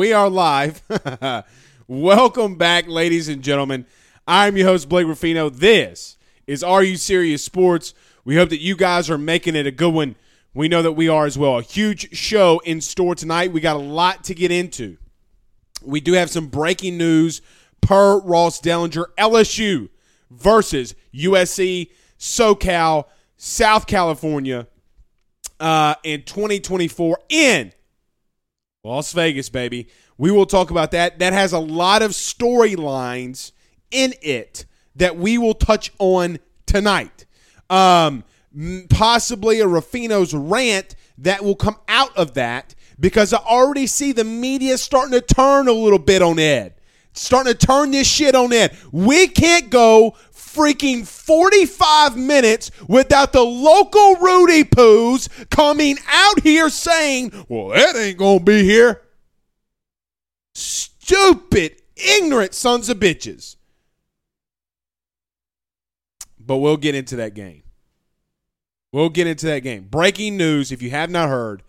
We are live. Welcome back, ladies and gentlemen. I'm your host, Blake Ruffino. This is Are You Serious Sports. We hope that you guys are making it a good one. We know that we are as well. A huge show in store tonight. We got a lot to get into. We do have some breaking news per Ross Dellenger. LSU versus USC, SoCal, South California uh, in 2024 in Las Vegas, baby. We will talk about that. That has a lot of storylines in it that we will touch on tonight. Um, possibly a Ruffino's rant that will come out of that because I already see the media starting to turn a little bit on Ed. Starting to turn this shit on Ed. We can't go freaking 45 minutes without the local Rudy Poos coming out here saying, well, that ain't going to be here. Stupid, ignorant sons of bitches. But we'll get into that game. We'll get into that game. Breaking news if you have not heard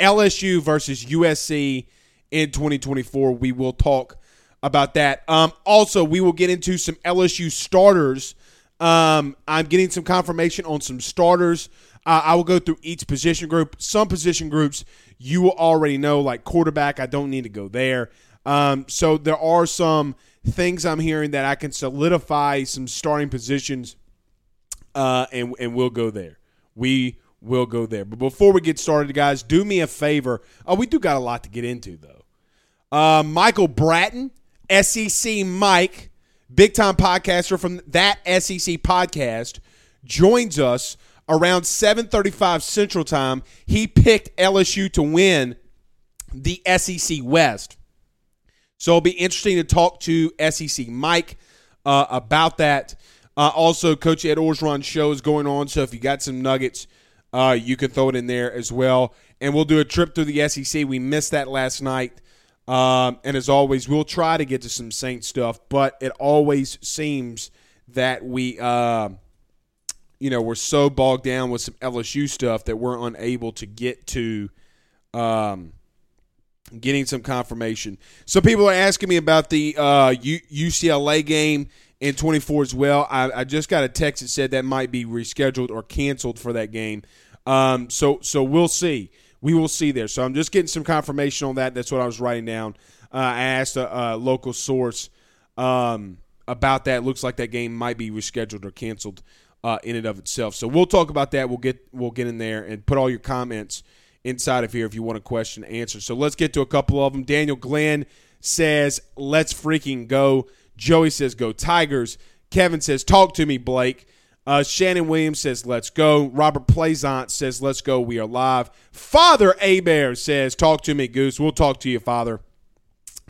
LSU versus USC in 2024. We will talk about that. Um, also, we will get into some LSU starters. Um, I'm getting some confirmation on some starters. Uh, I will go through each position group. Some position groups you will already know, like quarterback. I don't need to go there. Um, so there are some things I'm hearing that I can solidify some starting positions, uh, and and we'll go there. We will go there. But before we get started, guys, do me a favor. Oh, we do got a lot to get into though. Uh, Michael Bratton, SEC Mike, big time podcaster from that SEC podcast, joins us around 7:35 Central Time. He picked LSU to win the SEC West. So it'll be interesting to talk to SEC Mike uh, about that. Uh, also, Coach Ed Orgeron's show is going on, so if you got some nuggets, uh, you can throw it in there as well. And we'll do a trip through the SEC. We missed that last night. Um, and as always, we'll try to get to some Saint stuff, but it always seems that we, uh, you know, we're so bogged down with some LSU stuff that we're unable to get to um, getting some confirmation. So people are asking me about the uh, U- UCLA game in 24 as well. I, I, just got a text that said that might be rescheduled or canceled for that game. Um, so so we'll see. We will see there. So I'm just getting some confirmation on that. That's what I was writing down. Uh, I asked a, a local source um, about that. Looks like that game might be rescheduled or canceled uh, in and of itself. So we'll talk about that. We'll get we'll get in there and put all your comments inside of here if you want a question answered. So let's get to a couple of them. Daniel Glenn says, "Let's freaking go." Joey says, "Go Tigers." Kevin says, "Talk to me, Blake." Uh, Shannon Williams says, "Let's go." Robert Plaisant says, "Let's go." We are live. Father Abear says, "Talk to me, Goose." We'll talk to you, Father.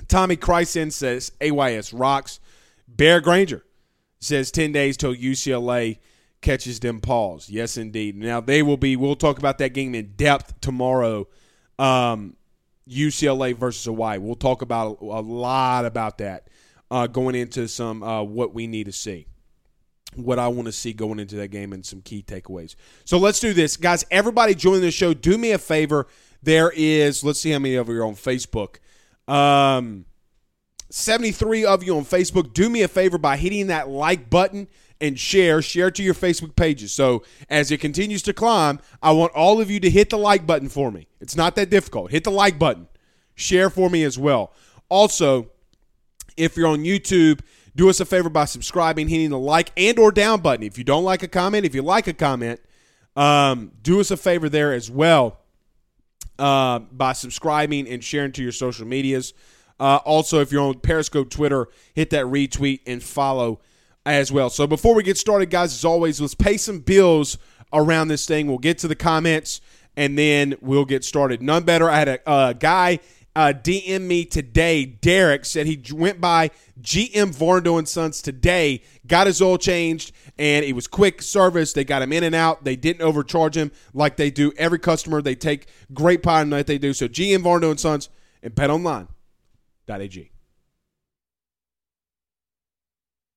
Tommy Chryson says, "AYS rocks." Bear Granger says, 10 days till UCLA catches them paws. Yes, indeed. Now they will be. We'll talk about that game in depth tomorrow. Um, UCLA versus Hawaii. We'll talk about a, a lot about that uh, going into some uh, what we need to see, what I want to see going into that game, and some key takeaways. So let's do this, guys. Everybody joining the show, do me a favor. There is. Let's see how many of you are on Facebook. Um, 73 of you on Facebook. Do me a favor by hitting that like button and share. Share to your Facebook pages. So as it continues to climb, I want all of you to hit the like button for me. It's not that difficult. Hit the like button. Share for me as well. Also, if you're on YouTube, do us a favor by subscribing, hitting the like and or down button. If you don't like a comment, if you like a comment, um, do us a favor there as well uh, by subscribing and sharing to your social medias. Uh, also, if you're on Periscope, Twitter, hit that retweet and follow as well. So before we get started, guys, as always, let's pay some bills around this thing. We'll get to the comments and then we'll get started. None better. I had a uh, guy uh, DM me today. Derek said he went by GM Varndo and Sons today, got his oil changed, and it was quick service. They got him in and out. They didn't overcharge him like they do every customer. They take great pride in that they do. So GM Varndo and Sons and BetOnline.ag.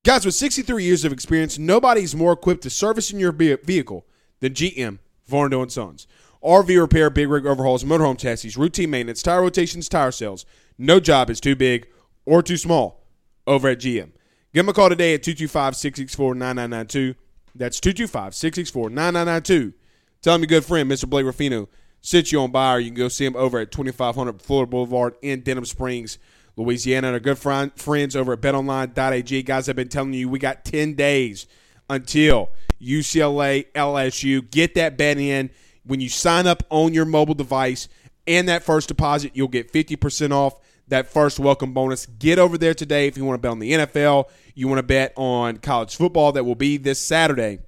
Guys, with 63 years of experience, nobody's more equipped to service in your vehicle than GM, Varndo and Sons. RV repair, big rig overhauls, motorhome chassis, routine maintenance, tire rotations, tire sales. No job is too big or too small over at GM. Give them a call today at 225 664 9992. That's 225 664 9992. Tell them your good friend, Mr. Blake Ruffino, sits you on by, or you can go see him over at 2500 Florida Boulevard in Denham Springs. Louisiana, and our good friend, friends over at betonline.ag. Guys, I've been telling you, we got 10 days until UCLA, LSU. Get that bet in. When you sign up on your mobile device and that first deposit, you'll get 50% off that first welcome bonus. Get over there today if you want to bet on the NFL, you want to bet on college football that will be this Saturday.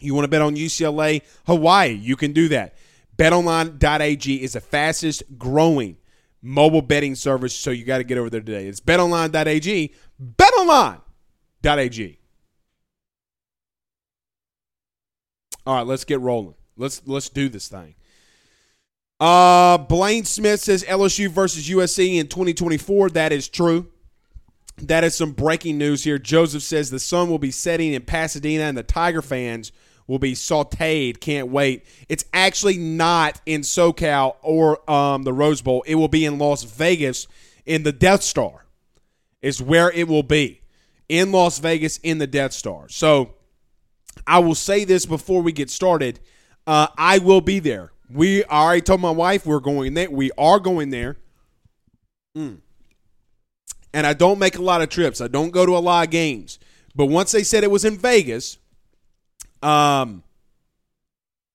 You want to bet on UCLA, Hawaii, you can do that. BetOnline.ag is the fastest growing mobile betting service, so you got to get over there today. It's betonline.ag, betonline.ag. All right, let's get rolling. Let's let's do this thing. Uh, Blaine Smith says LSU versus USC in 2024. That is true. That is some breaking news here. Joseph says the sun will be setting in Pasadena, and the Tiger fans will be sauteed. Can't wait. It's actually not in SoCal or um, the Rose Bowl. It will be in Las Vegas in the Death Star, is where it will be. In Las Vegas in the Death Star. So I will say this before we get started. Uh, I will be there. We I already told my wife we're going there. We are going there. Mm. And I don't make a lot of trips. I don't go to a lot of games. But once they said it was in Vegas, um,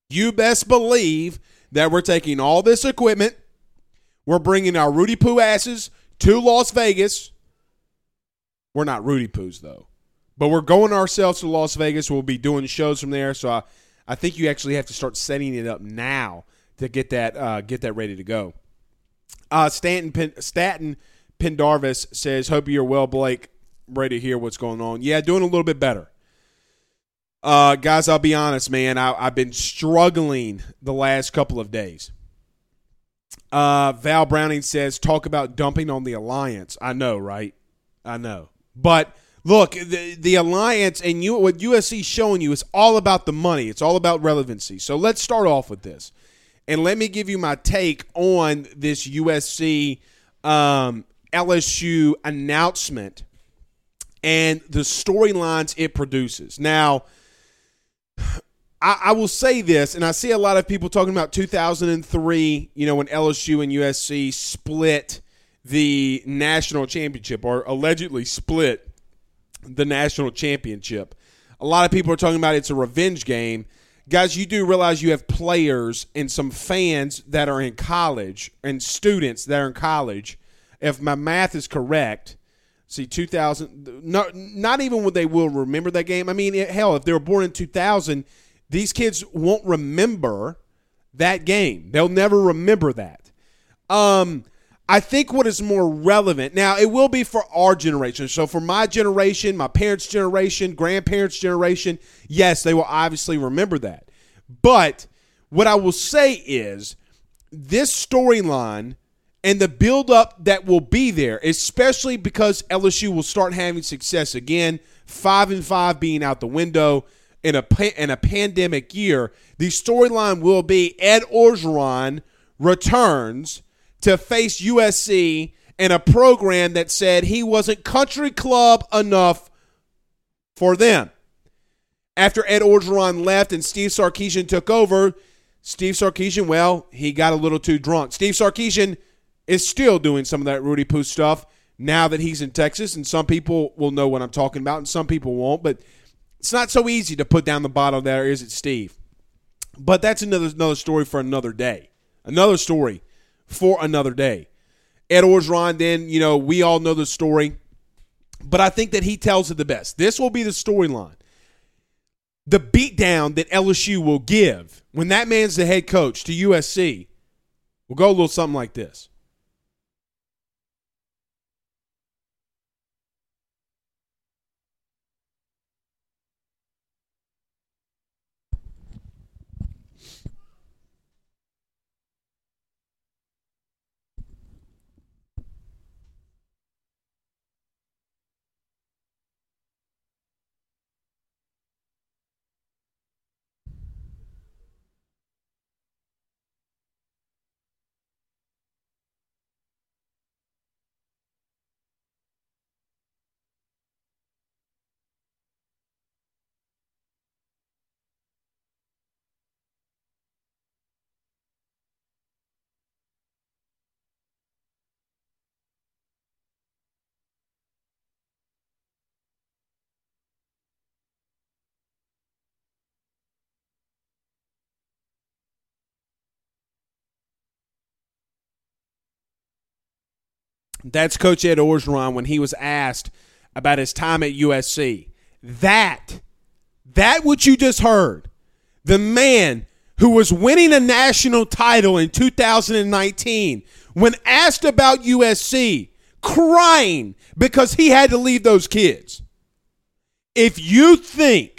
you best believe that we're taking all this equipment. We're bringing our Rudy Poo asses to Las Vegas. We're not Rudy Poos, though. But we're going ourselves to Las Vegas. We'll be doing shows from there. So I, I think you actually have to start setting it up now to get that uh, get that ready to go. Uh, Stanton Pen- Staten Pendarvis says, "Hope you're well, Blake. Ready to hear what's going on. Yeah, doing a little bit better. Uh, guys, I'll be honest, man. I, have been struggling the last couple of days. Uh, Val Browning says, talk about dumping on the alliance. I know, right? I know. But Look, the the alliance and you what USC is showing you is all about the money. It's all about relevancy. So let's start off with this, and let me give you my take on this USC um, LSU announcement and the storylines it produces. Now, I, I, will say this, and I see a lot of people talking about 2003, you know, when LSU and USC split the national championship or allegedly split the national championship. A lot of people are talking about it's a revenge game. Guys, you do realize you have players and some fans that are in college and students that are in college. If my math is correct, see 2000 not, not even when they will remember that game. I mean, hell, if they were born in 2000, these kids won't remember that game. They'll never remember that. Um, I think what is more relevant now, it will be for our generation. So, for my generation, my parents' generation, grandparents' generation, yes, they will obviously remember that. But what I will say is this storyline and the buildup that will be there, especially because LSU will start having success again, five and five being out the window in a in a pandemic year. The storyline will be Ed Orgeron returns to face USC in a program that said he wasn't country club enough for them. After Ed Orgeron left and Steve Sarkisian took over, Steve Sarkisian, well, he got a little too drunk. Steve Sarkisian is still doing some of that Rudy Poo stuff now that he's in Texas, and some people will know what I'm talking about, and some people won't. But it's not so easy to put down the bottle there, is it, Steve? But that's another another story for another day. Another story for another day. Ed Orgeron, then, you know, we all know the story, but I think that he tells it the best. This will be the storyline. The beatdown that LSU will give when that man's the head coach to USC will go a little something like this. That's Coach Ed Orgeron when he was asked about his time at USC. That, that what you just heard, the man who was winning a national title in 2019, when asked about USC, crying because he had to leave those kids. If you think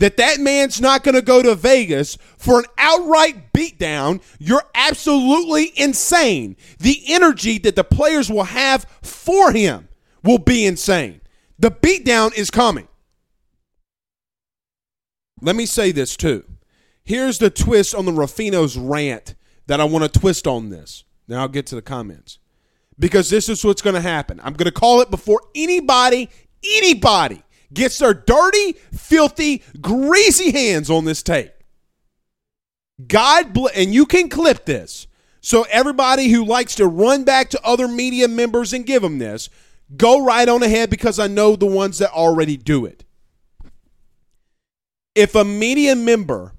that that man's not going to go to Vegas for an outright beatdown, you're absolutely insane. The energy that the players will have for him will be insane. The beatdown is coming. Let me say this too. Here's the twist on the Ruffino's rant that I want to twist on this. Now I'll get to the comments. Because this is what's going to happen. I'm going to call it before anybody, anybody gets their dirty, filthy, greasy hands on this tape. God bless, and you can clip this. So everybody who likes to run back to other media members and give them this, go right on ahead because I know the ones that already do it. If a media member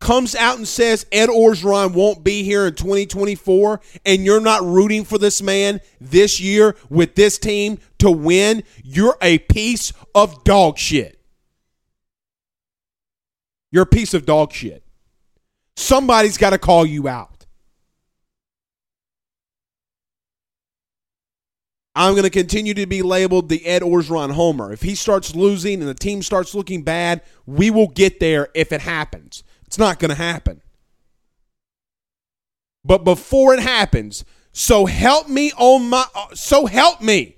comes out and says Ed Orgeron won't be here in 2024 and you're not rooting for this man this year with this team to win, you're a piece of dog shit. You're a piece of dog shit. Somebody's got to call you out. I'm going to continue to be labeled the Ed Orgeron homer. If he starts losing and the team starts looking bad, we will get there if it happens. It's not going to happen. But before it happens, so help me on my uh, so help me.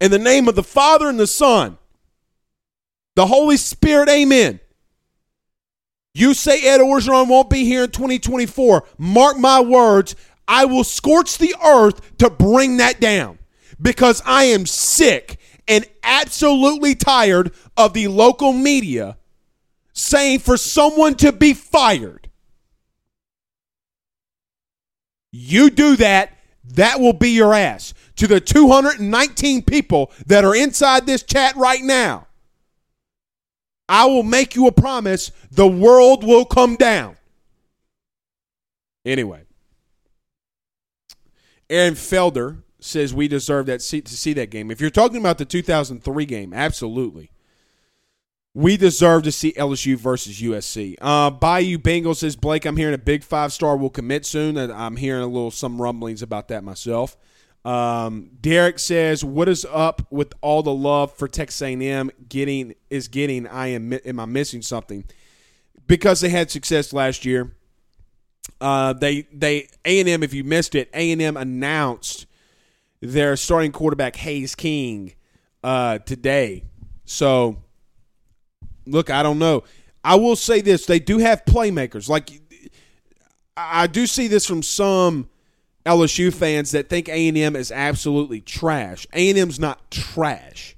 In the name of the Father and the Son, the Holy Spirit, amen. You say Ed Orgeron won't be here in 2024. Mark my words, I will scorch the earth to bring that down because I am sick and absolutely tired of the local media saying for someone to be fired. You do that, that will be your ass. To the 219 people that are inside this chat right now, I will make you a promise the world will come down. Anyway, Aaron Felder says we deserve that to see that game. If you're talking about the 2003 game, absolutely. We deserve to see LSU versus USC. Uh, Bayou Bengal says Blake, I'm hearing a big five star will commit soon. I'm hearing a little some rumblings about that myself. Um, Derek says, "What is up with all the love for Texas A&M getting is getting? I am am I missing something? Because they had success last year. Uh, they they A&M. If you missed it, A&M announced their starting quarterback Haynes King uh, today. So, look, I don't know. I will say this: they do have playmakers. Like I do see this from some LSU fans that think A&M is absolutely trash. A&M's not trash.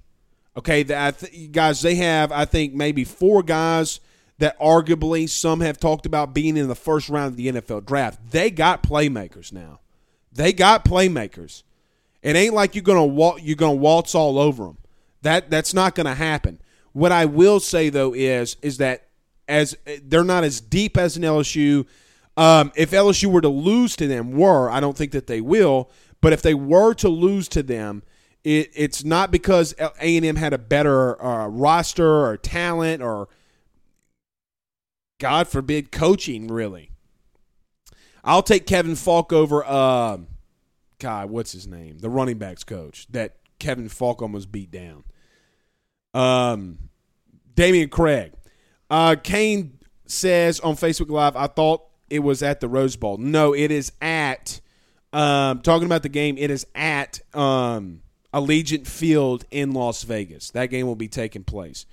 Okay, that guys, they have I think maybe four guys that arguably some have talked about being in the first round of the NFL draft. They got playmakers now. They got playmakers. It ain't like you're gonna walk, you're gonna waltz all over them. That that's not gonna happen. What I will say though is is that as they're not as deep as an LSU. Um, if LSU were to lose to them, were I don't think that they will, but if they were to lose to them, it, it's not because A and M had a better uh, roster or talent or God forbid coaching. Really, I'll take Kevin Faulk over. Uh, God, what's his name? The running backs coach that Kevin Faulk almost beat down. Um, Damian Craig. Uh, Kane says on Facebook Live, I thought it was at the Rose Bowl. No, it is at. Um, talking about the game, it is at um, Allegiant Field in Las Vegas. That game will be taking place.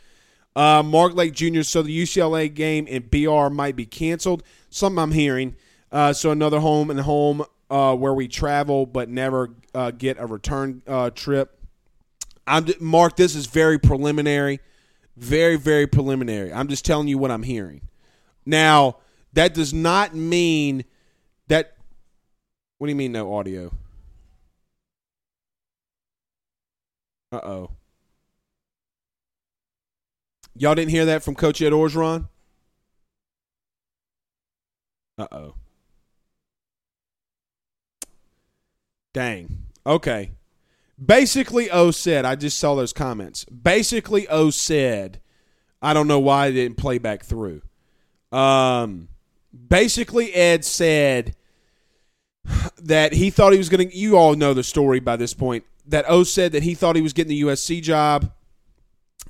Uh, Mark Lake Jr. So the UCLA game and BR might be canceled. Something I'm hearing. Uh, so another home and home uh, where we travel but never uh, get a return uh, trip. I'm Mark. This is very preliminary, very very preliminary. I'm just telling you what I'm hearing. Now that does not mean that. What do you mean no audio? Uh oh. Y'all didn't hear that from Coach Ed Orgeron? Uh oh. Dang. Okay. Basically, O said, I just saw those comments. Basically, O said, I don't know why I didn't play back through. Um, basically, Ed said that he thought he was going to, you all know the story by this point, that O said that he thought he was getting the USC job,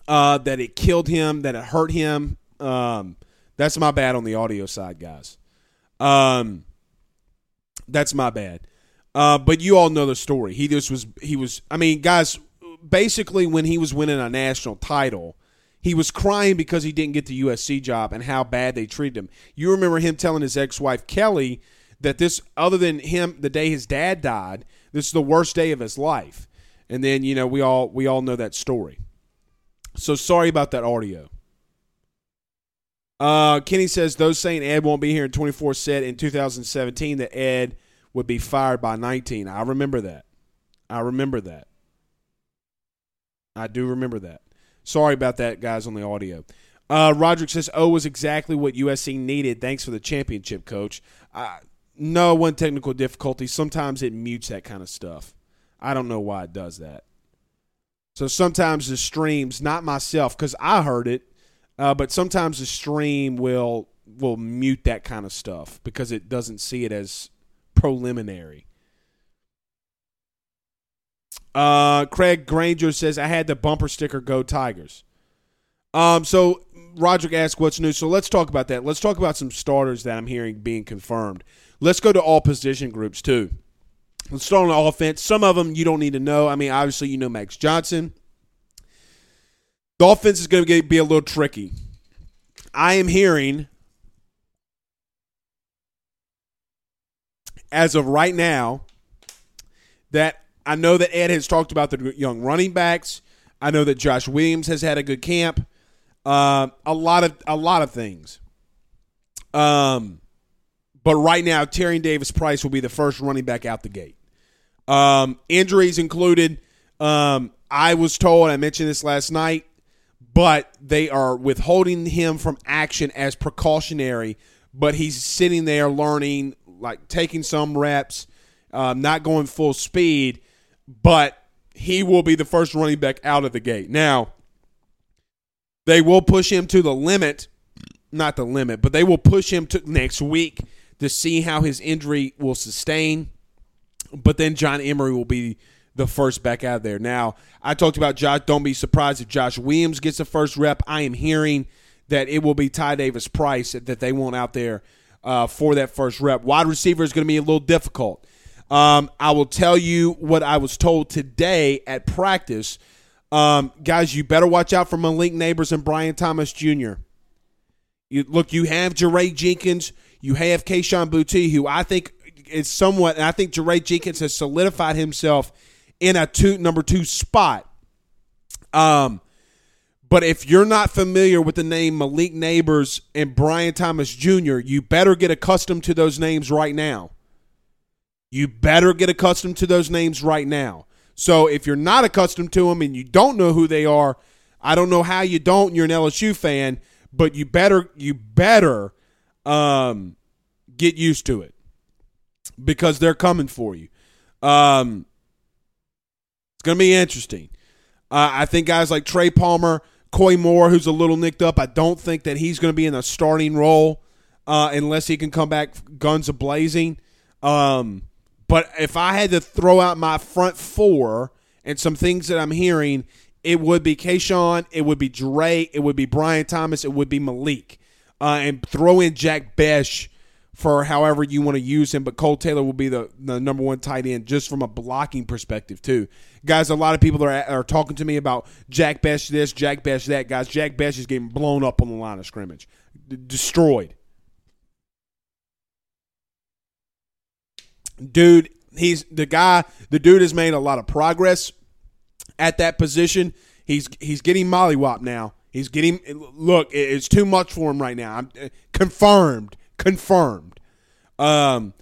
uh, that it killed him, that it hurt him. Um, that's my bad on the audio side, guys. Um, that's my bad. Uh, but you all know the story. He just was he was I mean, guys, basically when he was winning a national title, he was crying because he didn't get the USC job and how bad they treated him. You remember him telling his ex-wife Kelly that this other than him the day his dad died, this is the worst day of his life. And then, you know, we all we all know that story. So sorry about that audio. Uh, Kenny says those saying Ed won't be here in 24 said in 2017 that Ed would be fired by 19. I remember that. I remember that. I do remember that. Sorry about that, guys, on the audio. Uh, Roderick says, "O was exactly what USC needed. Thanks for the championship, coach." Uh, no, one technical difficulty. Sometimes it mutes that kind of stuff. I don't know why it does that. So sometimes the streams, not myself, because I heard it, uh, but sometimes the stream will will mute that kind of stuff because it doesn't see it as preliminary. Uh, Craig Granger says, I had the bumper sticker go Tigers. Um, so Roger asked what's new. So let's talk about that. Let's talk about some starters that I'm hearing being confirmed. Let's go to all position groups too. Let's start on the offense. Some of them you don't need to know. I mean, obviously you know Max Johnson. The offense is going to be a little tricky. I am hearing, as of right now, that I know that Ed has talked about the young running backs. I know that Josh Williams has had a good camp. Uh, a lot of a lot of things. Um, but right now, Tyrion Davis Price will be the first running back out the gate. Um, injuries included. Um, I was told, I mentioned this last night, but they are withholding him from action as precautionary. But he's sitting there learning, like taking some reps, um, not going full speed. But he will be the first running back out of the gate. Now, they will push him to the limit, not the limit, but they will push him to next week to see how his injury will sustain. But then John Emery will be the first back out of there. Now, I talked about Josh. Don't be surprised if Josh Williams gets the first rep. I am hearing that it will be Ty Davis Price that they want out there uh, for that first rep. Wide receiver is going to be a little difficult. Um, I will tell you what I was told today at practice. Um, guys, you better watch out for Malik Nabers and Brian Thomas Jr. You, look, you have Jaray Jenkins, you have Kayshon Boutte, who I think is somewhat, and I think Jaray Jenkins has solidified himself in a two number two spot. Um, but if you're not familiar with the name Malik Nabers and Brian Thomas Jr., you better get accustomed to those names right now. You better get accustomed to those names right now. So if you're not accustomed to them and you don't know who they are, I don't know how you don't. You're an LSU fan, but you better you better um, get used to it because they're coming for you. Um, it's to be interesting. Uh, I think guys like Trey Palmer, Koy Moore, who's a little nicked up, I don't think that he's going to be in a starting role uh, unless he can come back guns a blazing. Um, but if I had to throw out my front four and some things that I'm hearing, it would be Kayshon, it would be Dre, it would be Brian Thomas, it would be Malik. Uh, and throw in Jack Bech for however you want to use him. But Cole Taylor will be the, the number one tight end just from a blocking perspective, too. Guys, a lot of people are, are talking to me about Jack Bech this, Jack Bech that. Guys, Jack Bech is getting blown up on the line of scrimmage, D- destroyed. dude, he's the guy. The dude has made a lot of progress at that position. He's he's getting mollywop now. He's getting look. It's too much for him right now. I'm uh, confirmed. Confirmed. Um,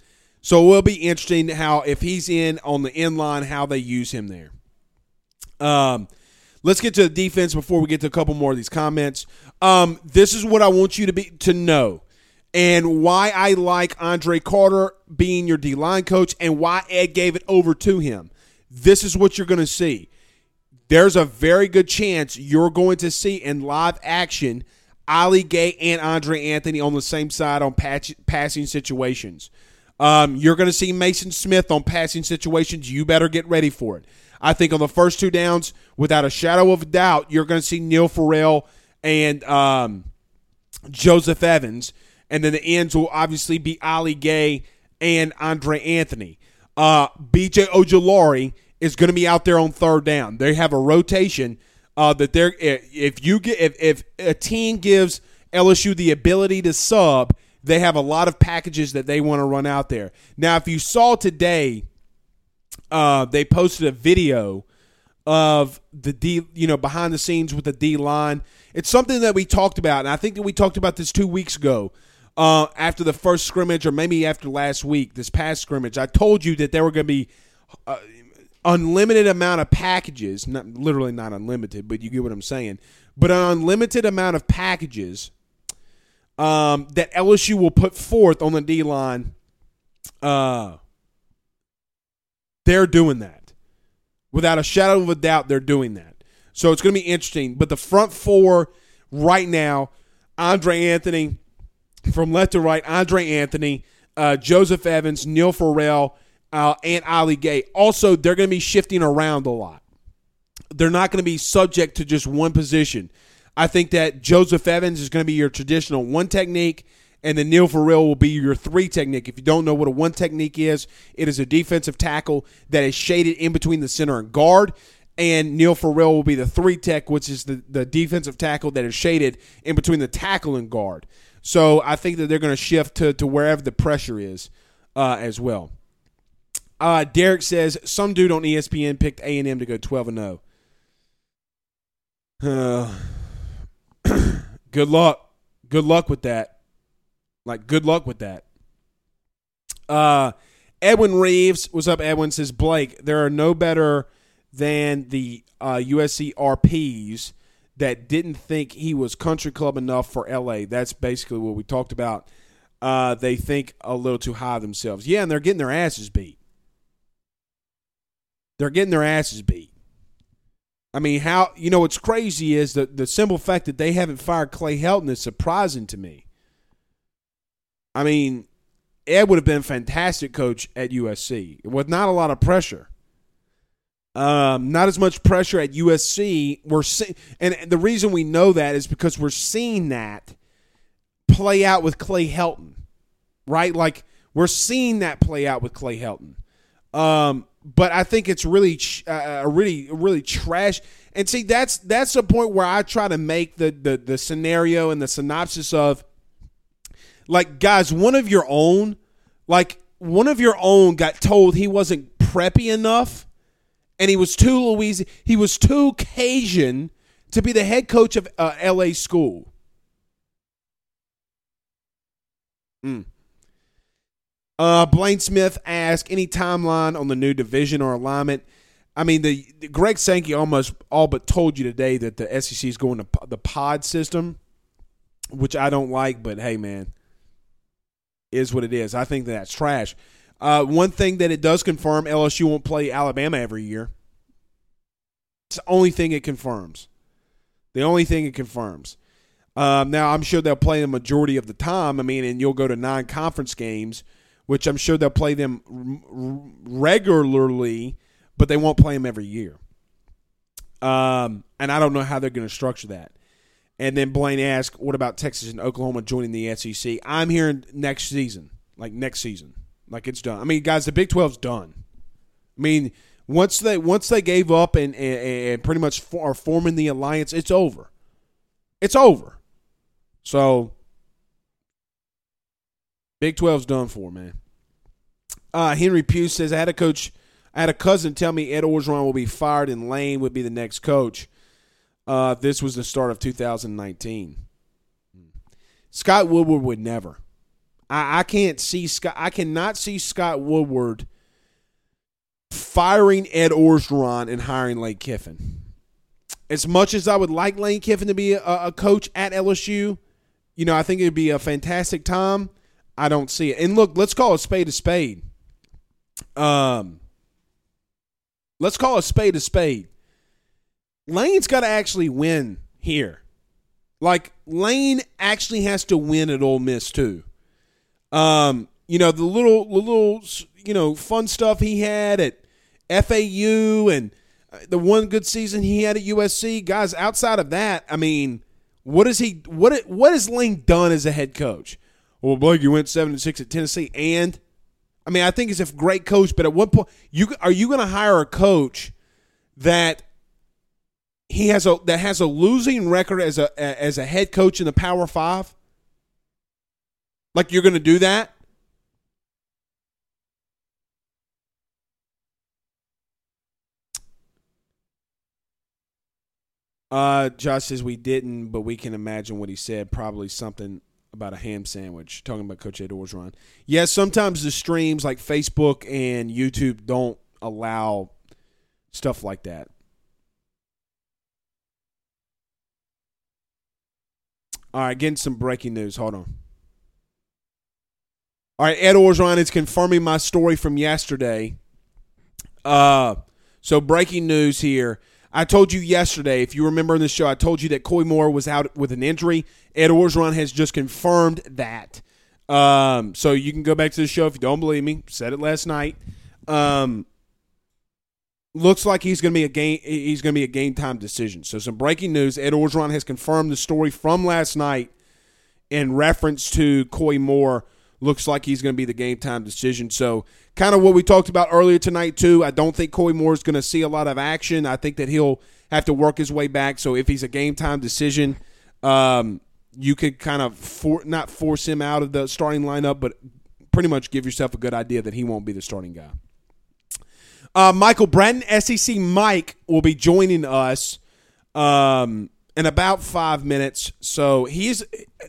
so it will be interesting how if he's in on the end line, how they use him there. Um, let's get to the defense before we get to a couple more of these comments. Um, this is what I want you to be to know and why I like Andre Carter being your D line coach and why Ed gave it over to him. This is what you're going to see. There's a very good chance you're going to see in live action Ali Gaye and Andre Anthony on the same side on patch, passing situations. Um, you're going to see Mason Smith on passing situations. You better get ready for it. I think on the first two downs, without a shadow of a doubt, you're going to see Neil Farrell and um, Joseph Evans and then the ends will obviously be Ali Gaye and Andre Anthony. Uh, BJ Ojulari is going to be out there on third down. They have a rotation uh, that they're if you get if, if a team gives LSU the ability to sub, they have a lot of packages that they want to run out there. Now, if you saw today, uh, they posted a video of the D, you know, behind the scenes with the D line. It's something that we talked about, and I think that we talked about this two weeks ago uh, after the first scrimmage, or maybe after last week, this past scrimmage, I told you that there were going to be uh, unlimited amount of packages, not literally not unlimited, but you get what I'm saying. But an unlimited amount of packages um, that LSU will put forth on the D line. Uh, they're doing that without a shadow of a doubt. They're doing that. So it's going to be interesting. But the front four right now, Andre Anthony from left to right, Andre Anthony, uh, Joseph Evans, Neil Farrell, uh, and Ali Gaye. Also, they're going to be shifting around a lot. They're not going to be subject to just one position. I think that Joseph Evans is going to be your traditional one technique, and then Neil Farrell will be your three technique. If you don't know what a one technique is, it is a defensive tackle that is shaded in between the center and guard. And Neil Farrell will be the three tech, which is the, the defensive tackle that is shaded in between the tackle and guard. So I think that they're going to shift to, to wherever the pressure is uh, as well. Uh, Derek says some dude on ESPN picked A and M to go twelve and zero. Uh, good luck. Good luck with that. Like, good luck with that. Uh, Edwin Reeves, was up, Edwin? Says Blake, there are no better than the uh, USC RPs that didn't think he was country club enough for LA. That's basically what we talked about. Uh, they think a little too high themselves. Yeah, and they're getting their asses beat. They're getting their asses beat. I mean, how you know what's crazy is the the simple fact that they haven't fired Clay Helton is surprising to me. I mean, Ed would have been a fantastic coach at USC with not a lot of pressure. Um, not as much pressure at USC. We're see- and the reason we know that is because we're seeing that play out with Clay Helton, right? Like we're seeing that play out with Clay Helton. Um, but I think it's really, uh, really, really trash. And see, that's that's the point where I try to make the the the scenario and the synopsis of, like, guys, one of your own, like one of your own, got told he wasn't preppy enough, and he was too Louisiana, he was too Cajun to be the head coach of uh, L.A. school. Mm. Uh, Blaine Smith asked any timeline on the new division or alignment. I mean, the, the, Greg Sankey almost all but told you today that the SEC is going to the pod system, which I don't like. But hey, man, is what it is. I think that that's trash. Uh, one thing that it does confirm: LSU won't play Alabama every year. It's the only thing it confirms. The only thing it confirms. Um, now, I'm sure they'll play the majority of the time. I mean, and you'll go to nine conference games which I'm sure they'll play them regularly, but they won't play them every year. Um, and I don't know how they're going to structure that. And then Blaine asked, "What about Texas and Oklahoma joining the SEC?" I'm hearing next season, like next season, like it's done. I mean, guys, the Big 12's done. I mean, once they once they gave up and and, and pretty much are forming the alliance, it's over. It's over. So Big 12's done for, man. Uh, Henry Pugh says, I had a coach, I had a cousin tell me Ed Orgeron will be fired and Lane would be the next coach. Uh, this was the start of 2019. Scott Woodward would never. I, I can't see Scott. I cannot see Scott Woodward firing Ed Orgeron and hiring Lane Kiffin. As much as I would like Lane Kiffin to be a, a coach at LSU, you know, I think it'd be a fantastic time. I don't see it. And look, let's call a spade a spade. Um, let's call a spade a spade. Lane's got to actually win here. Like Lane actually has to win at Ole Miss too. Um, you know the little, the little, you know, fun stuff he had at FAU and uh, the one good season he had at USC. Guys, outside of that, I mean, what is he? What what has Lane done as a head coach? Well, Blake, you went seven and six at Tennessee, and I mean, I think he's a great coach, but at what point you are you going to hire a coach that he has a that has a losing record as a as a head coach in the Power Five? Like you're going to do that? Uh, Josh says we didn't, but we can imagine what he said. Probably something about a ham sandwich, talking about Coach Ed Orgeron. Yes, sometimes the streams like Facebook and YouTube don't allow stuff like that. All right, getting some breaking news. Hold on. All right, Ed Orgeron is confirming my story from yesterday. Uh, so breaking news here. I told you yesterday, if you remember in the show, I told you that Koy Moore was out with an injury. Ed Orgeron has just confirmed that. Um, so you can go back to the show if you don't believe me. Said it last night. Um, looks like he's going to be a game. He's going to be a game time decision. So some breaking news: Ed Orgeron has confirmed the story from last night in reference to Koy Moore looks like he's going to be the game time decision. So, kind of what we talked about earlier tonight, too. I don't think Koy Moore is going to see a lot of action. I think that he'll have to work his way back. So, if he's a game time decision, um, you could kind of for, not force him out of the starting lineup, but pretty much give yourself a good idea that he won't be the starting guy. Uh, Michael Bratton, SEC Mike, will be joining us um, in about five minutes. So he's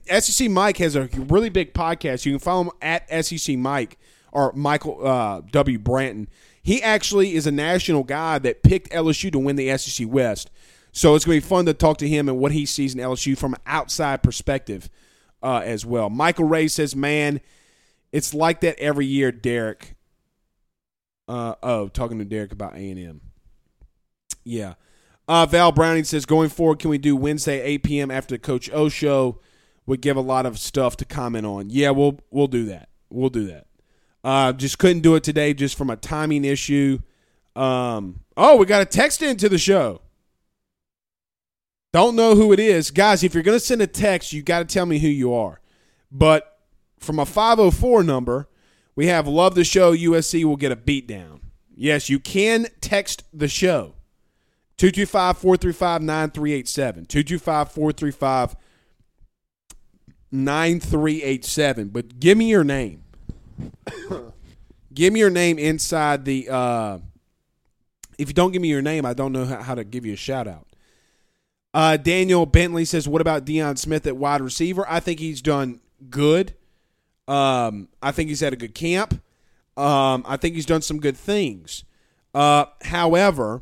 SEC Mike has a really big podcast. You can follow him at SEC Mike or Michael uh, W. Branton. He actually is a national guy that picked LSU to win the SEC West. So it's going to be fun to talk to him and what he sees in LSU from an outside perspective uh, as well. Michael Ray says, man, it's like that every year, Derek. Uh, oh, talking to Derek about A&M. Yeah. Uh, Val Browning says, going forward, can we do Wednesday 8 p.m. after the Coach O show? Would give a lot of stuff to comment on. Yeah, we'll we'll do that. We'll do that. Uh, just couldn't do it today, just from a timing issue. Um, oh, we got a text into the show. Don't know who it is. Guys, if you're to send a text, you got to tell me who you are. But from a 504 number, we have Love the Show USC will get a beatdown. Yes, you can text the show. 225 435 9387. 225 435 9387. But give me your name. give me your name inside the. Uh, if you don't give me your name, I don't know how to give you a shout out. Uh, Daniel Bentley says, "What about Deion Smith at wide receiver? I think he's done good. Um, I think he's had a good camp. Um, I think he's done some good things. Uh, however,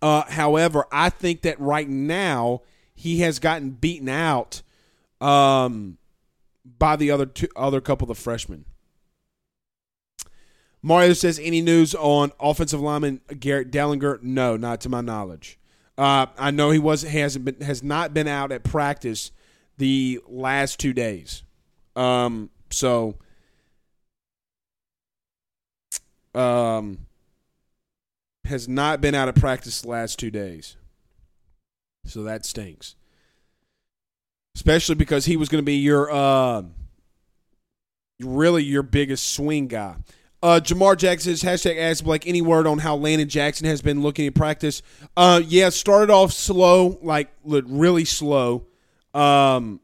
uh, however, I think that right now he has gotten beaten out um, by the other two, other couple of freshmen. Mario says, "Any news on offensive lineman Garrett Dellinger? No, not to my knowledge." Uh, I know he was hasn't been has not been out at practice the last two days. Um, so, um, has not been out of practice the last two days. So that stinks. Especially because he was going to be your, uh, really your biggest swing guy. Uh, Jamar Jackson says, hashtag ask Blake, any word on how Landon Jackson has been looking in practice? Uh, yeah, started off slow, like really slow, um,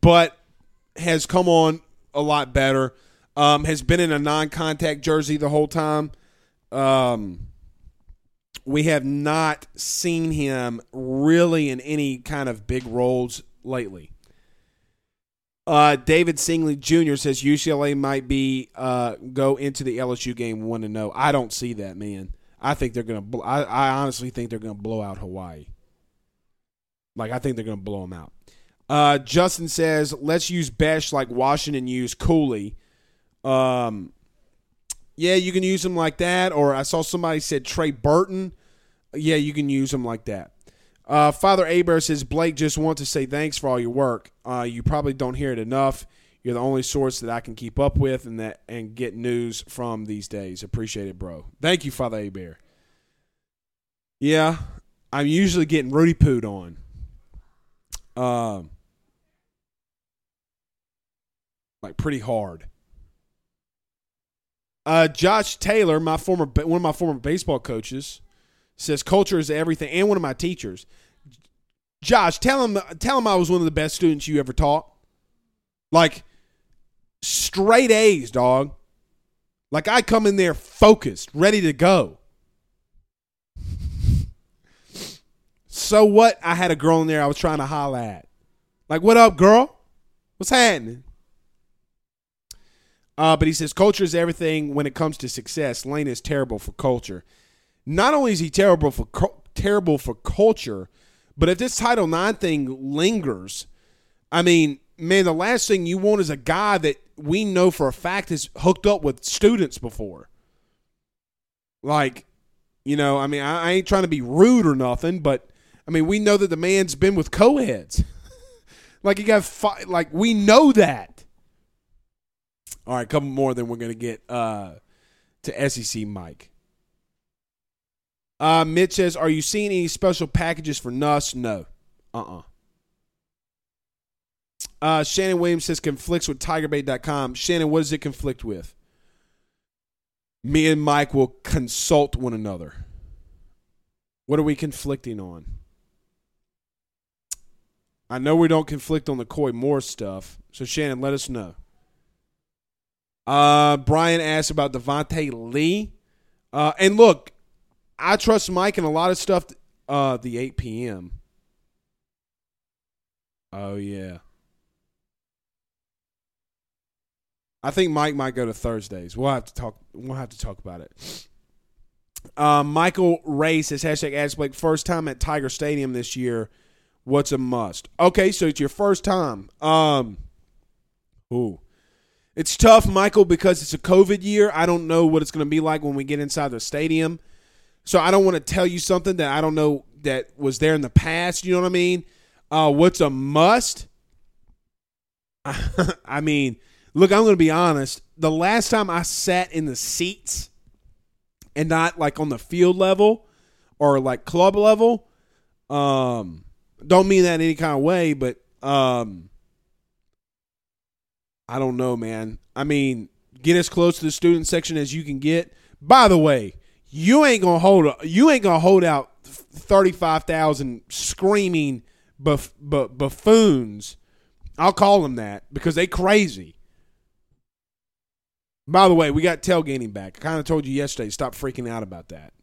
but has come on a lot better. Um, has been in a non contact jersey the whole time. Um, we have not seen him really in any kind of big roles lately. Uh, David Singley Jr. says UCLA might be uh, go into the LSU game one to know. I don't see that, man. I think they're gonna. Bl- I, I honestly think they're gonna blow out Hawaii. Like I think they're gonna blow them out. Uh, Justin says, let's use Bech like Washington used Cooley. Um, yeah, you can use them like that. Or I saw somebody said Trey Burton. Yeah, you can use them like that. Uh, Father Aber says, Blake, just want to say thanks for all your work. Uh, you probably don't hear it enough. You're the only source that I can keep up with and that and get news from these days. Appreciate it, bro. Thank you, Father Aber. Yeah, I'm usually getting Rudy Poot on. Um, like pretty hard. Uh, Josh Taylor, my former one of my former baseball coaches, says culture is everything, and one of my teachers. Josh, tell him tell him I was one of the best students you ever taught. Like straight A's, dog. Like I come in there focused, ready to go. so what? I had a girl in there I was trying to holla at. Like, what up, girl? What's happening? Uh, but he says culture is everything when it comes to success. Lane is terrible for culture. Not only is he terrible for terrible for culture, but if this Title IX thing lingers, I mean, man, the last thing you want is a guy that we know for a fact has hooked up with students before. Like, you know, I mean, I, I ain't trying to be rude or nothing, but I mean, we know that the man's been with co-eds. like he got, fi- like we know that. All right, a couple more, then we're going to get uh, to SEC Mike. Uh, Mitch says, Are you seeing any special packages for Nuss? No. Uh uh-uh. Uh, Shannon Williams says conflicts with TigerBait.com. Shannon, what does it conflict with? Me and Mike will consult one another. What are we conflicting on? I know we don't conflict on the Koy Moore stuff, so Shannon, let us know. Uh, Brian asked about Devontae Lee. Uh, and look, I trust Mike in a lot of stuff. Uh, the 8 p.m. Oh yeah. I think Mike might go to Thursdays. We'll have to talk. We'll have to talk about it. Uh, Michael Ray says hashtag Ask Blake first time at Tiger Stadium this year. What's a must? Okay, so it's your first time. Um, ooh, it's tough, Michael, because it's a COVID year. I don't know what it's going to be like when we get inside the stadium. So I don't want to tell you something that I don't know that was there in the past. You know what I mean? Uh, what's a must? I mean, look, I'm going to be honest. The last time I sat in the seats and not like on the field level or like club level, um, don't mean that in any kind of way, but um, I don't know, man. I mean, get as close to the student section as you can get. By the way, you ain't gonna hold you ain't gonna hold out thirty five thousand screaming buff, buff, buffoons. I'll call them that because they crazy. By the way, we got tailgating back. I kind of told you yesterday. Stop freaking out about that.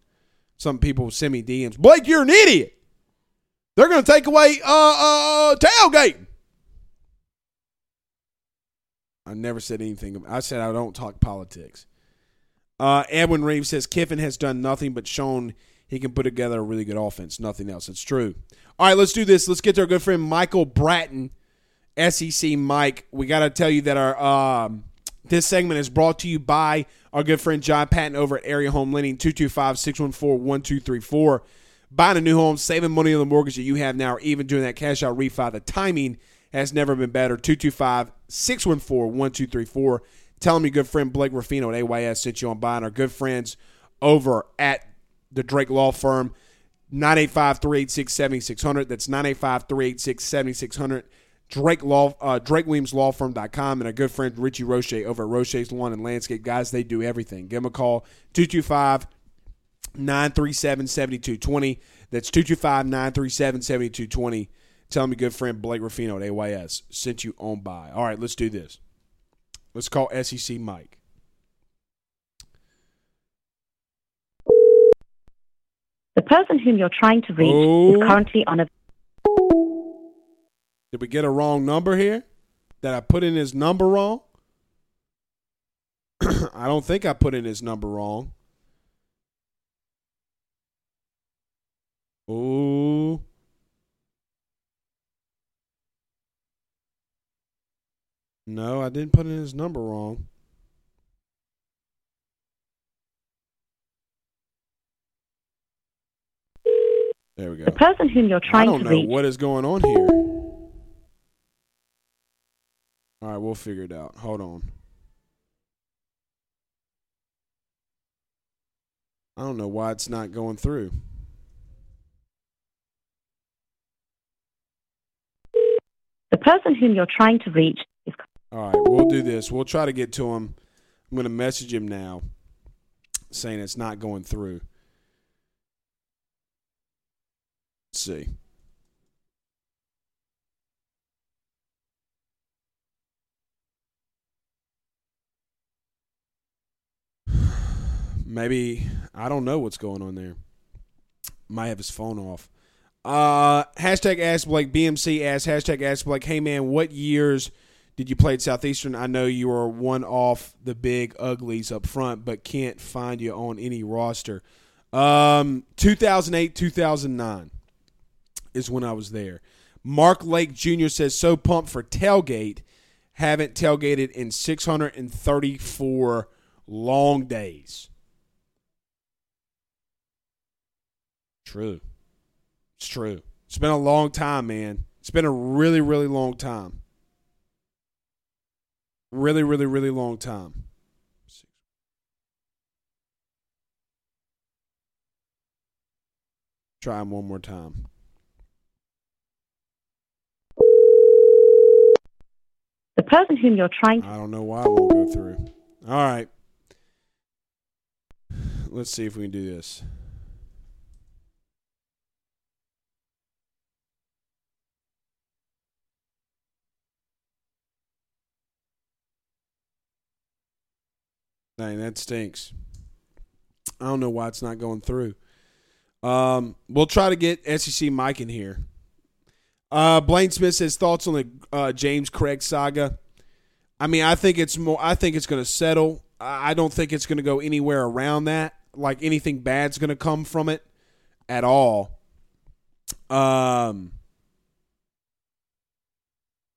Some people send me DMs. Blake, you're an idiot. They're to take away uh, uh, uh tailgating. I never said anything. I said I don't talk politics. Uh, Edwin Reeves says Kiffin has done nothing but shown he can put together a really good offense. Nothing else. It's true. All right, let's do this. Let's get to our good friend Michael Bratton, SEC Mike. We got to tell you that our um, this segment is brought to you by our good friend John Patton over at Area Home Lending, 225 614 1234. Buying a new home, saving money on the mortgage that you have now, or even doing that cash out refi. The timing has never been better. 225 614 1234. Tell them your good friend Blake Ruffino at AYS sent you on by, and Our good friends over at the Drake Law Firm, 985 386 7600. That's 985 386 7600. Drake Law, uh, DrakeWilliamsLawFirm.com, and our good friend Richie Roche over at Roche's Lawn and Landscape. Guys, they do everything. Give them a call, 225 937 7220. That's 225 937 7220. Tell me, good friend Blake Ruffino at AYS sent you on by. All right, let's do this. Let's call SEC Mike. The person whom you're trying to reach Oh. is currently on a Did we get a wrong number here? Did I put in his number wrong? I don't think I put in his number wrong. Ooh. No, I didn't put in his number wrong. There we go. the person whom you're trying to reach. I don't know reach. what is going on here. All right, we'll figure it out. Hold on. I don't know why it's not going through. The person whom you're trying to reach All right, we'll do this. We'll try to get to him. I'm going to message him now saying it's not going through. Let's see. Maybe I don't know what's going on there. Might have his phone off. Uh, hashtag Ask Blake BMC asks hashtag Ask Blake. Hey man, what years did you play at Southeastern? I know you were one off the big uglies up front, but can't find you on any roster. Um, 2008, 2009 is when I was there. Mark Lake Jr. says, so pumped for tailgate. Haven't tailgated in 634 long days. True. It's true. It's been a long time, man. It's been a really, really long time. Really, really, really long time. Try him one more time. The person whom you're trying to I don't know why it won't go through. All right. Let's see if we can do this. Dang, that stinks. I don't know why it's not going through. Um, we'll try to get SEC Mike in here. Uh, Blaine Smith says thoughts on the uh, James Craig saga. I mean, I think it's more. I think it's going to settle. I don't think it's going to go anywhere around that. Like anything bad's going to come from it at all. Um.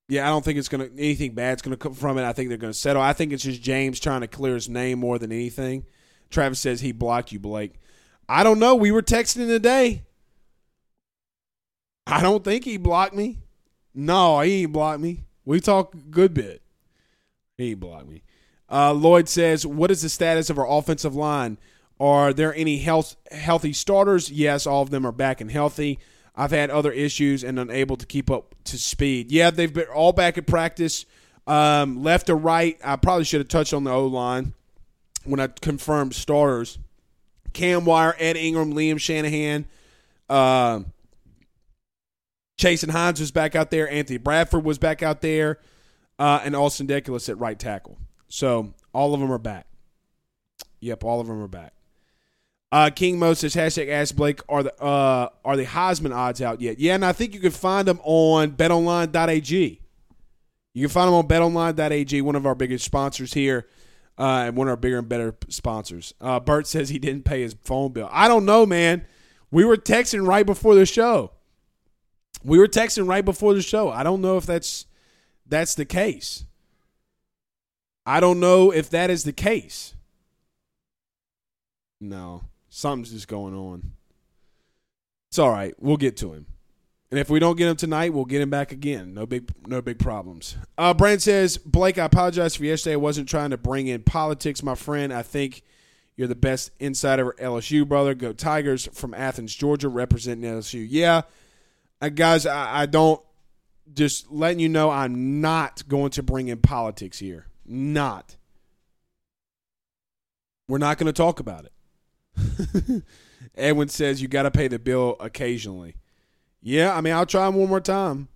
Yeah, I don't think it's to anything bad's to come from it. I think they're to settle. I think it's just James trying to clear his name more than anything. Travis says he blocked you, Blake. I don't know. We were texting today. I don't think he blocked me. No, he ain't blocked me. We talk a good bit. He blocked me. Uh, Lloyd says, "What is the status of our offensive line? Are there any health healthy starters? Yes, all of them are back and healthy. I've had other issues and unable to keep up to speed. Yeah, they've been all back at practice, um, left or right. I probably should have touched on the O line when I confirmed starters. Cam Wire, Ed Ingram, Liam Shanahan, uh, Chasen Hines was back out there. Anthony Bradford was back out there, uh, and Austin Deculus at right tackle. So all of them are back. Yep, all of them are back. Uh, King Mo says hashtag Ask Blake are the uh, are the Heisman odds out yet? Yeah, and I think you can find them on BetOnline.ag. You can find them on BetOnline.ag, one of our biggest sponsors here, uh, and one of our bigger and better sponsors. Uh, Bert says he didn't pay his phone bill. I don't know, man. We were texting right before the show. We were texting right before the show. I don't know if that's that's the case. I don't know if that is the case. No, something's just going on. It's all right. We'll get to him. And if we don't get him tonight, we'll get him back again. No big, no big problems. Uh, Brand says, Blake, I apologize for yesterday. I wasn't trying to bring in politics, my friend. I think you're the best insider LSU, brother. Go Tigers from Athens, Georgia, representing LSU. Yeah, uh, guys, I, I don't. Just letting you know, I'm not going to bring in politics here. Not. We're not going to talk about it. Edwin says you got to pay the bill occasionally. Yeah, I mean, I'll try them one more time.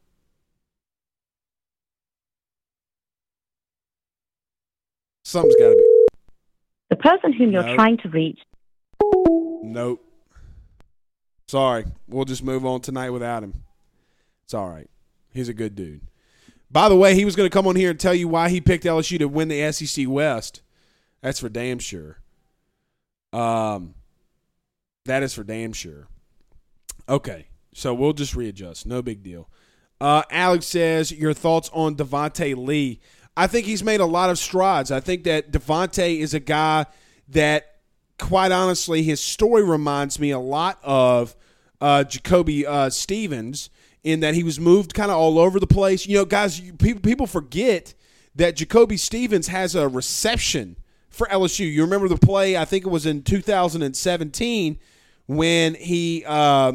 Something's got to be. the person whom you're trying to reach Nope. Sorry. We'll just move on tonight without him. It's all right. He's a good dude. By the way, he was going to come on here and tell you why he picked LSU to win the SEC West. That's for damn sure. Um, that is for damn sure. Okay, so we'll just readjust. No big deal. Uh, Alex says your thoughts on Devonte Lee. I think he's made a lot of strides. I think that Devonte is a guy that quite honestly, his story reminds me a lot of uh, Jacoby uh, Stevens in that he was moved kind of all over the place. You know, guys, you, people people forget that Jacoby Stevens has a reception for LSU. You remember the play? I think it was in 2017 when he, uh,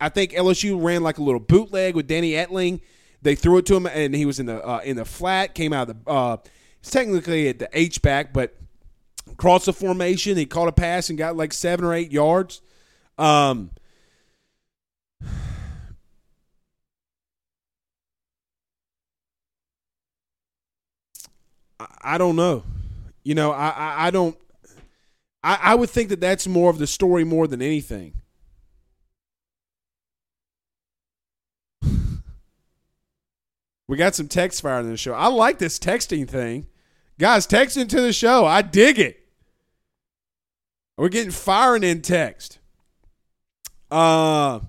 I think LSU ran like a little bootleg with Danny Etling. They threw it to him, and he was in the uh, in the flat. Came out of the. Uh, technically at the H back, but crossed the formation. He caught a pass and got like seven or eight yards. Um, I don't know. You know, I, I, I don't. I, I would think that that's more of the story more than anything. we got some text fire in the show. I like this texting thing. Guys, text into the show. I dig it. We're getting firing in text. Uh,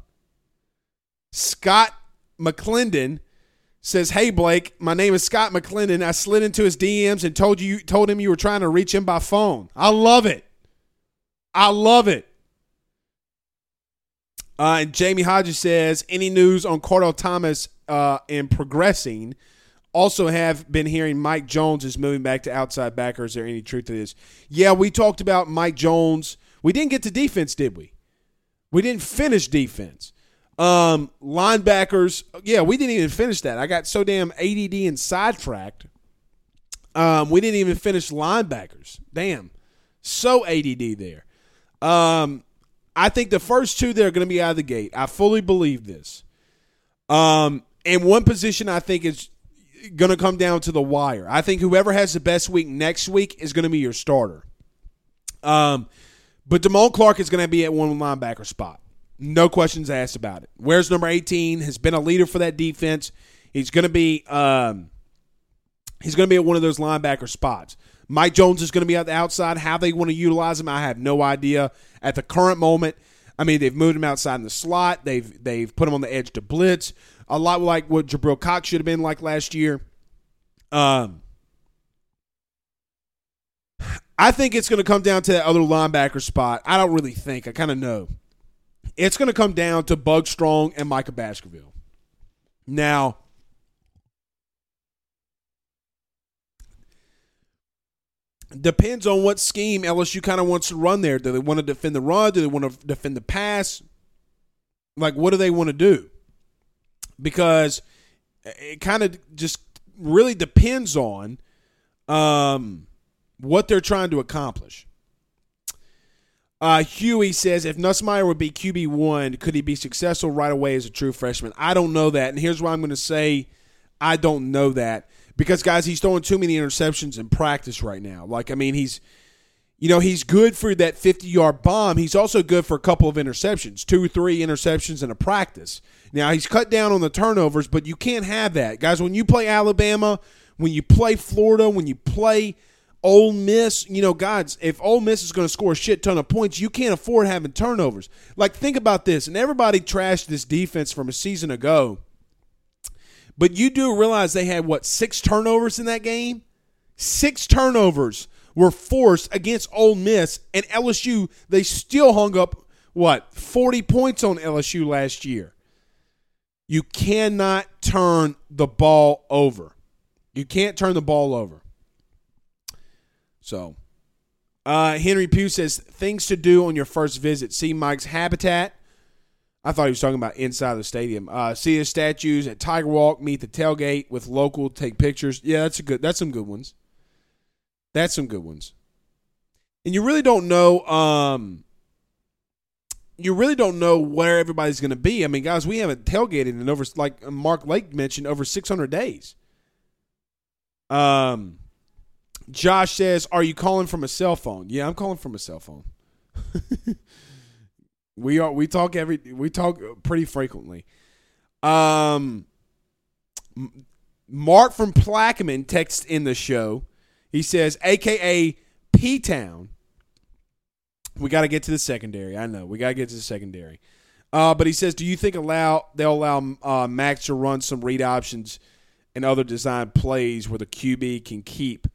Scott McClendon says, "Hey Blake, my name is Scott McClendon. I slid into his DMs and told you told him you were trying to reach him by phone. I love it. I love it." Uh, and Jamie Hodges says, "Any news on Kardell Thomas uh, in progressing?" Also, have been hearing Mike Jones is moving back to outside backer. Is there any truth to this? Yeah, we talked about Mike Jones. We didn't get to defense, did we? We didn't finish defense. Um, linebackers, yeah, we didn't even finish that. I got so damn ADD and sidetracked. Um, we didn't even finish linebackers. Damn, so ADD there. Um, I think the first two they're going to be out of the gate. I fully believe this. Um, and one position I think is going to come down to the wire. I think whoever has the best week next week is going to be your starter. Um, but Damone Clark is going to be at one linebacker spot. No questions asked about it. Where's number 18? Has been a leader for that defense. He's going to be um, he's going to be at one of those linebacker spots. Mike Jones is going to be at the outside. How they want to utilize him, I have no idea. At the current moment, I mean, they've moved him outside in the slot. They've they've put him on the edge to blitz. A lot like what Jabril Cox should have been like last year. Um, I think it's going to come down to that other linebacker spot. I don't really think. I kind of know. It's going to come down to Bug Strong and Micah Baskerville. Now, depends on what scheme LSU kind of wants to run there. Do they want to defend the run? Do they want to defend the pass? Like, what do they want to do? Because it kind of just really depends on um, what they're trying to accomplish. Uh, Huey says if Nussmeier would be QB one, could he be successful right away as a true freshman? I don't know that, and here's why I'm going to say I don't know that because guys, he's throwing too many interceptions in practice right now. Like, I mean, he's you know he's good for that 50 yard bomb. He's also good for a couple of interceptions, two or three interceptions in a practice. Now he's cut down on the turnovers, but you can't have that, guys. When you play Alabama, when you play Florida, when you play Ole Miss, you know, guys, if Ole Miss is going to score a shit ton of points, you can't afford having turnovers. Like, think about this, and everybody trashed this defense from a season ago. But you do realize they had, what, six turnovers in that game? Six turnovers were forced against Ole Miss, and LSU, they still hung up, what, 40 points on LSU last year. You cannot turn the ball over. You can't turn the ball over. So, uh, Henry Pugh says things to do on your first visit. See Mike's habitat. I thought he was talking about inside the stadium. Uh, see his statues at Tiger Walk. Meet the tailgate with local. Take pictures. Yeah, that's a good. That's some good ones. That's some good ones. And you really don't know. Um, you really don't know where everybody's going to be. I mean, guys, we haven't tailgated in over like Mark Lake mentioned over 600 days. Um, Josh says, "Are you calling from a cell phone?" Yeah, I'm calling from a cell phone. we are. We talk every. We talk pretty frequently. Um, Mark from Plaquemine texts in the show. He says, "AKA P Town." We got to get to the secondary. I know we got to get to the secondary. Uh, but he says, "Do you think allow they'll allow uh, Max to run some read options and other design plays where the QB can keep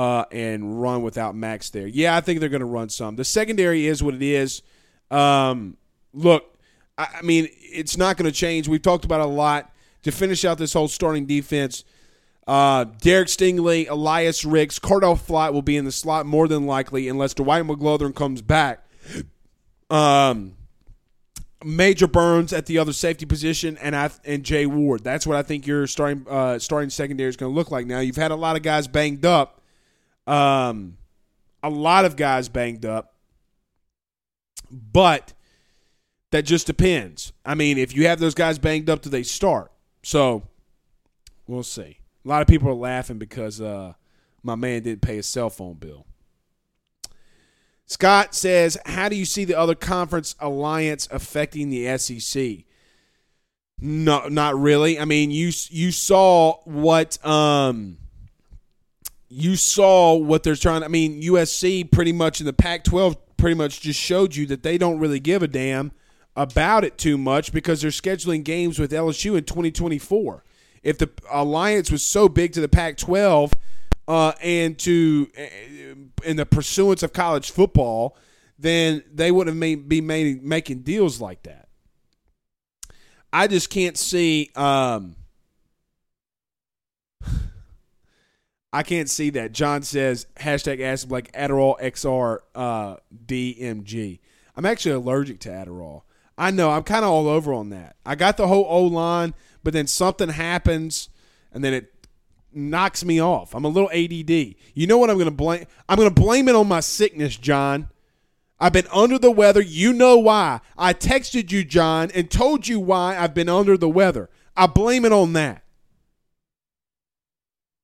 uh, and run without Max there?" Yeah, I think they're going to run some. The secondary is what it is. Um, look, I, I mean, it's not going to change. We've talked about a lot to finish out this whole starting defense. Uh, Derek Stingley, Elias Ricks, Cordale Flott will be in the slot more than likely unless Dwight McGlothern comes back. Um, Major Burns at the other safety position, and I and Jay Ward. That's what I think your starting uh, starting secondary is going to look like. Now you've had a lot of guys banged up, um, a lot of guys banged up, but that just depends. I mean, if you have those guys banged up, do they start? So we'll see. A lot of people are laughing because uh, my man didn't pay his cell phone bill. Scott says, How do you see the other conference alliance affecting the SEC? No, not really. I mean, you you saw what um you saw what they're trying. I mean, USC pretty much in the Pac-12 pretty much just showed you that they don't really give a damn about it too much because they're scheduling games with LSU in 2024 if the alliance was so big to the Pac-12 uh, and to uh, in the pursuance of college football, then they wouldn't made, be made, making deals like that. I just can't see. Um, I can't see that. John says hashtag ask like Adderall XR uh, DMG. I'm actually allergic to Adderall. I know. I'm kind of all over on that. I got the whole O line, but then something happens, and then it knocks me off. I'm a little ADD. You know what I'm going to blame? I'm going to blame it on my sickness, John. I've been under the weather. You know why. I texted you, John, and told you why I've been under the weather. I blame it on that.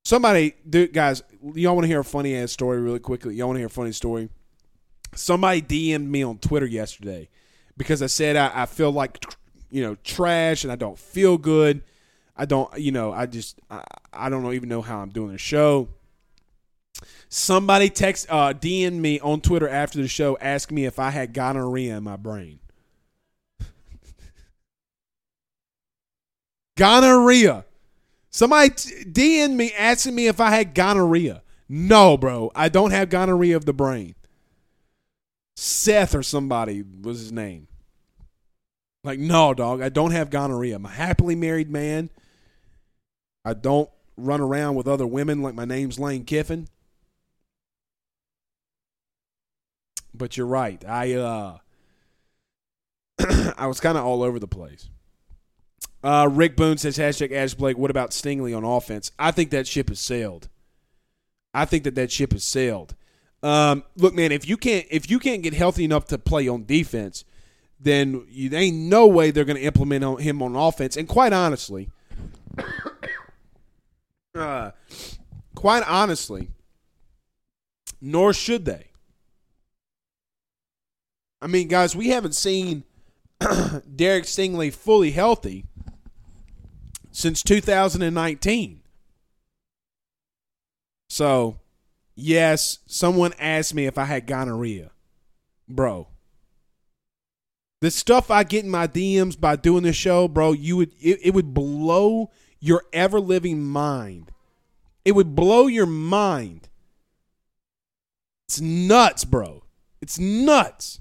Somebody, dude, guys, y'all want to hear a funny ass story really quickly? Y'all want to hear a funny story? Somebody DM'd me on Twitter yesterday because I said I, I feel like, you know, trash and I don't feel good. I don't, you know, I just, I, I don't even know how I'm doing the show. Somebody text, uh, DM me on Twitter after the show, asked me if I had gonorrhea in my brain. gonorrhea. Somebody t- DM me asking me if I had gonorrhea. No, bro, I don't have gonorrhea of the brain. Seth or somebody was his name. Like, no, dog, I don't have gonorrhea. I'm a happily married man. I don't run around with other women like my name's Lane Kiffin. But you're right. I uh I was kind of all over the place. Uh, Rick Boone says hashtag Ash Blake. What about Stingley on offense? I think that ship has sailed. I think that that ship has sailed. Um, look, man, if you can't if you can't get healthy enough to play on defense, then you, there ain't no way they're going to implement on, him on offense. And quite honestly, uh, quite honestly, nor should they. I mean, guys, we haven't seen Derek Stingley fully healthy since 2019. So, yes, someone asked me if I had gonorrhea. Bro, the stuff I get in my DMs by doing this show, bro, you would it, it would blow your ever living mind. It would blow your mind. It's nuts, bro. It's nuts.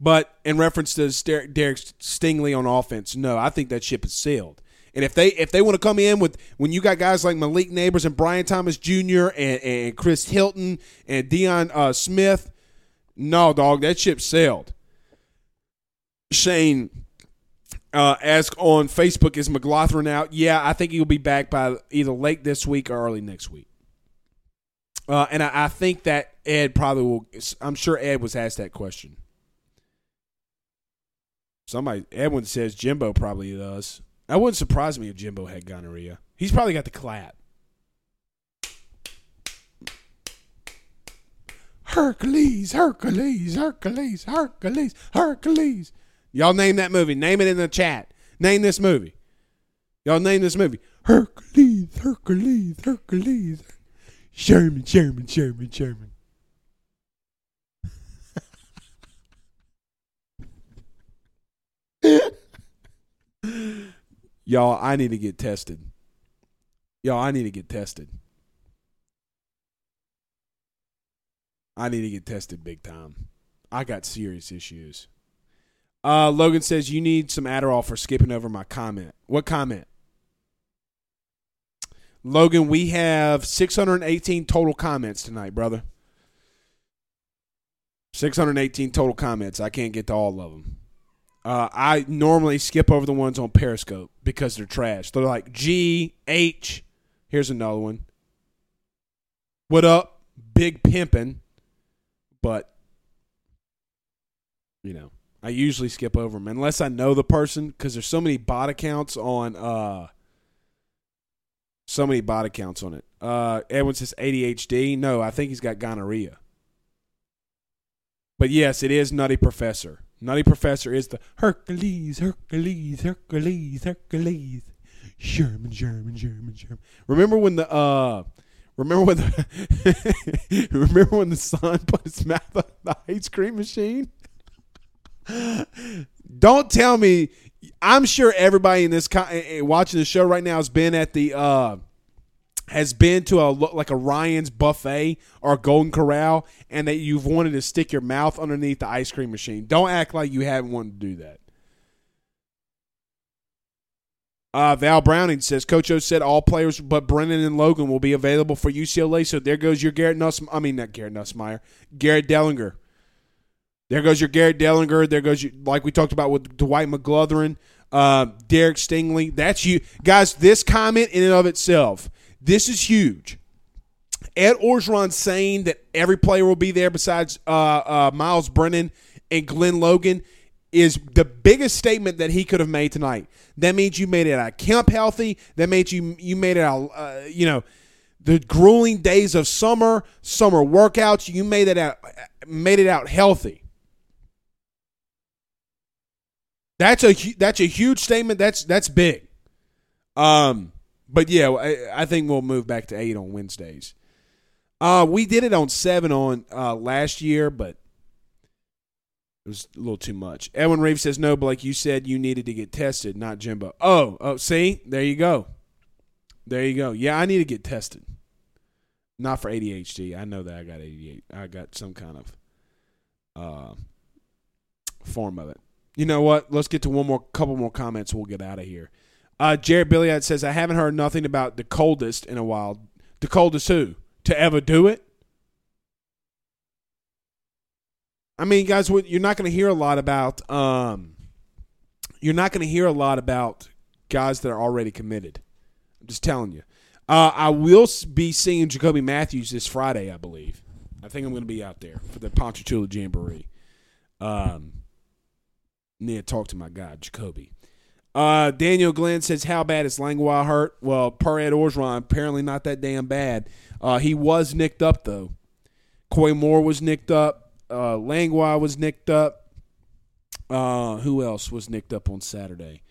But in reference to Derek Stingley on offense, no, I think that ship has sailed. And if they if they want to come in with when you got guys like Malik Nabers and Brian Thomas Jr. and, and Chris Hilton and Deion uh, Smith, no, dog, that ship sailed. Shane uh, ask on Facebook, is McLaughlin out? Yeah, I think he'll be back by either late this week or early next week. Uh, and I, I, think that Ed probably will. I'm sure Ed was asked that question. Somebody, Edwin says Jimbo probably does. That wouldn't surprise me if Jimbo had gonorrhea. He's probably got the clap. Hercules, Hercules, Hercules, Hercules, Hercules. Y'all name that movie. Name it in the chat. Name this movie. Y'all name this movie. Hercules, Hercules, Hercules. Sherman, Sherman, Sherman, Sherman. Y'all, I need to get tested. Y'all, I need to get tested. I need to get tested big time. I got serious issues. Uh, Logan says you need some Adderall for skipping over my comment. What comment? Logan, we have 618 total comments tonight, brother. 618 total comments. I can't get to all of them. Uh, I normally skip over the ones on Periscope because they're trash. They're like G H. Here's another one. What up, big pimpin'? But you know, I usually skip over them unless I know the person because there's so many bot accounts on. uh So many bot accounts on it. Uh Edwin says ADHD. No, I think he's got gonorrhea. But yes, it is Nutty Professor. Nutty Professor is the Hercules, Hercules, Hercules, Hercules. Sherman, Sherman, Sherman, Sherman. Remember when the uh remember when the remember when the son put his mouth on the ice cream machine? Don't tell me I'm sure everybody in this eh, watching the show right now has been at the uh has been to a like a Ryan's buffet or Golden Corral, and that you've wanted to stick your mouth underneath the ice cream machine. Don't act like you haven't wanted to do that. Uh, Val Browning says Coach O said all players but Brennan and Logan will be available for UCLA. So there goes your Garrett Nuss. I mean not Garrett Nussmeier, Garrett Dellinger. There goes your Garrett Dellinger. There goes your, like we talked about with Dwight McGlothern, uh, Derek Stingley. That's you guys. This comment in and of itself, this is huge. Ed Orgeron saying that every player will be there besides uh, uh, Myles Brennan and Glenn Logan is the biggest statement that he could have made tonight. That means you made it out camp healthy. That means you you made it out. Uh, you know, the grueling days of summer, summer workouts. You made it out, made it out healthy. That's a that's a huge statement. That's that's big. Um, but yeah, I, I think we'll move back to eight on Wednesdays. Uh, we did it on seven on uh, last year, but it was a little too much. Edwin Reeves says no, Blake. You said you needed to get tested, not Jimbo. Oh, oh, see, there you go, there you go. Yeah, I need to get tested. Not for ADHD. I know that I got ADHD. I got some kind of uh, form of it. You know what? Let's get to one more, couple more comments. We'll get out of here. Uh, Jared Billiard says, I haven't heard nothing about the coldest in a while. The coldest who? To ever do it? I mean, guys, you're not going to hear a lot about. Um, you're not going to hear a lot about guys that are already committed. I'm just telling you. Uh, I will be seeing Jacoby Matthews this Friday, I believe. I think I'm going to be out there for the Ponchatoula Jamboree. Um, need to talk to my guy, Jacoby. Uh, Daniel Glenn says, How bad is Langlois hurt? Well, per Ed Orgeron, apparently not that damn bad. Uh, he was nicked up, though. Koy Moore was nicked up. Uh, Langlois was nicked up. Uh, who else was nicked up on Saturday?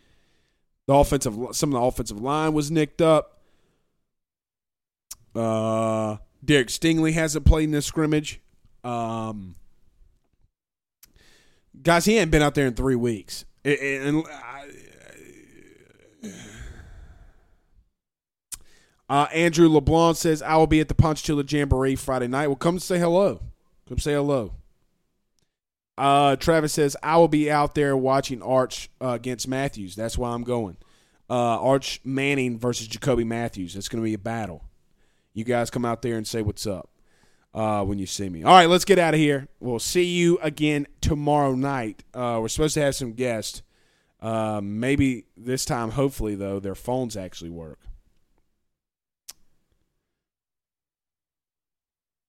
The offensive, some of the offensive line was nicked up. Uh, Derek Stingley hasn't played in this scrimmage. Um, guys, he hadn't been out there in three weeks. And uh, Andrew LeBlanc says, I will be at the Ponchatoula Jamboree Friday night. Well, come say hello. Come say hello. Uh, Travis says, I will be out there watching Arch uh, against Matthews. That's why I'm going. Uh, Arch Manning versus Jacoby Matthews. That's going to be a battle. You guys come out there and say what's up uh, when you see me. All right, let's get out of here. We'll see you again tomorrow night. Uh, we're supposed to have some guests. Maybe this time, hopefully, though, their phones actually work.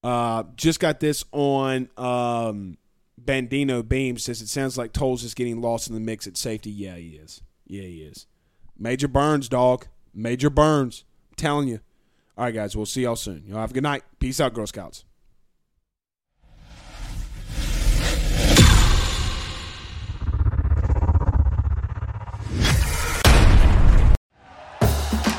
Uh, just got this on um, Bandino Beam. Says it sounds like Tolles is getting lost in the mix at safety. Yeah, he is. Yeah, he is. Major Burns, dog. Major Burns. I'm telling you. All right, guys. We'll see y'all soon. Y'all have a good night. Peace out, Girl Scouts.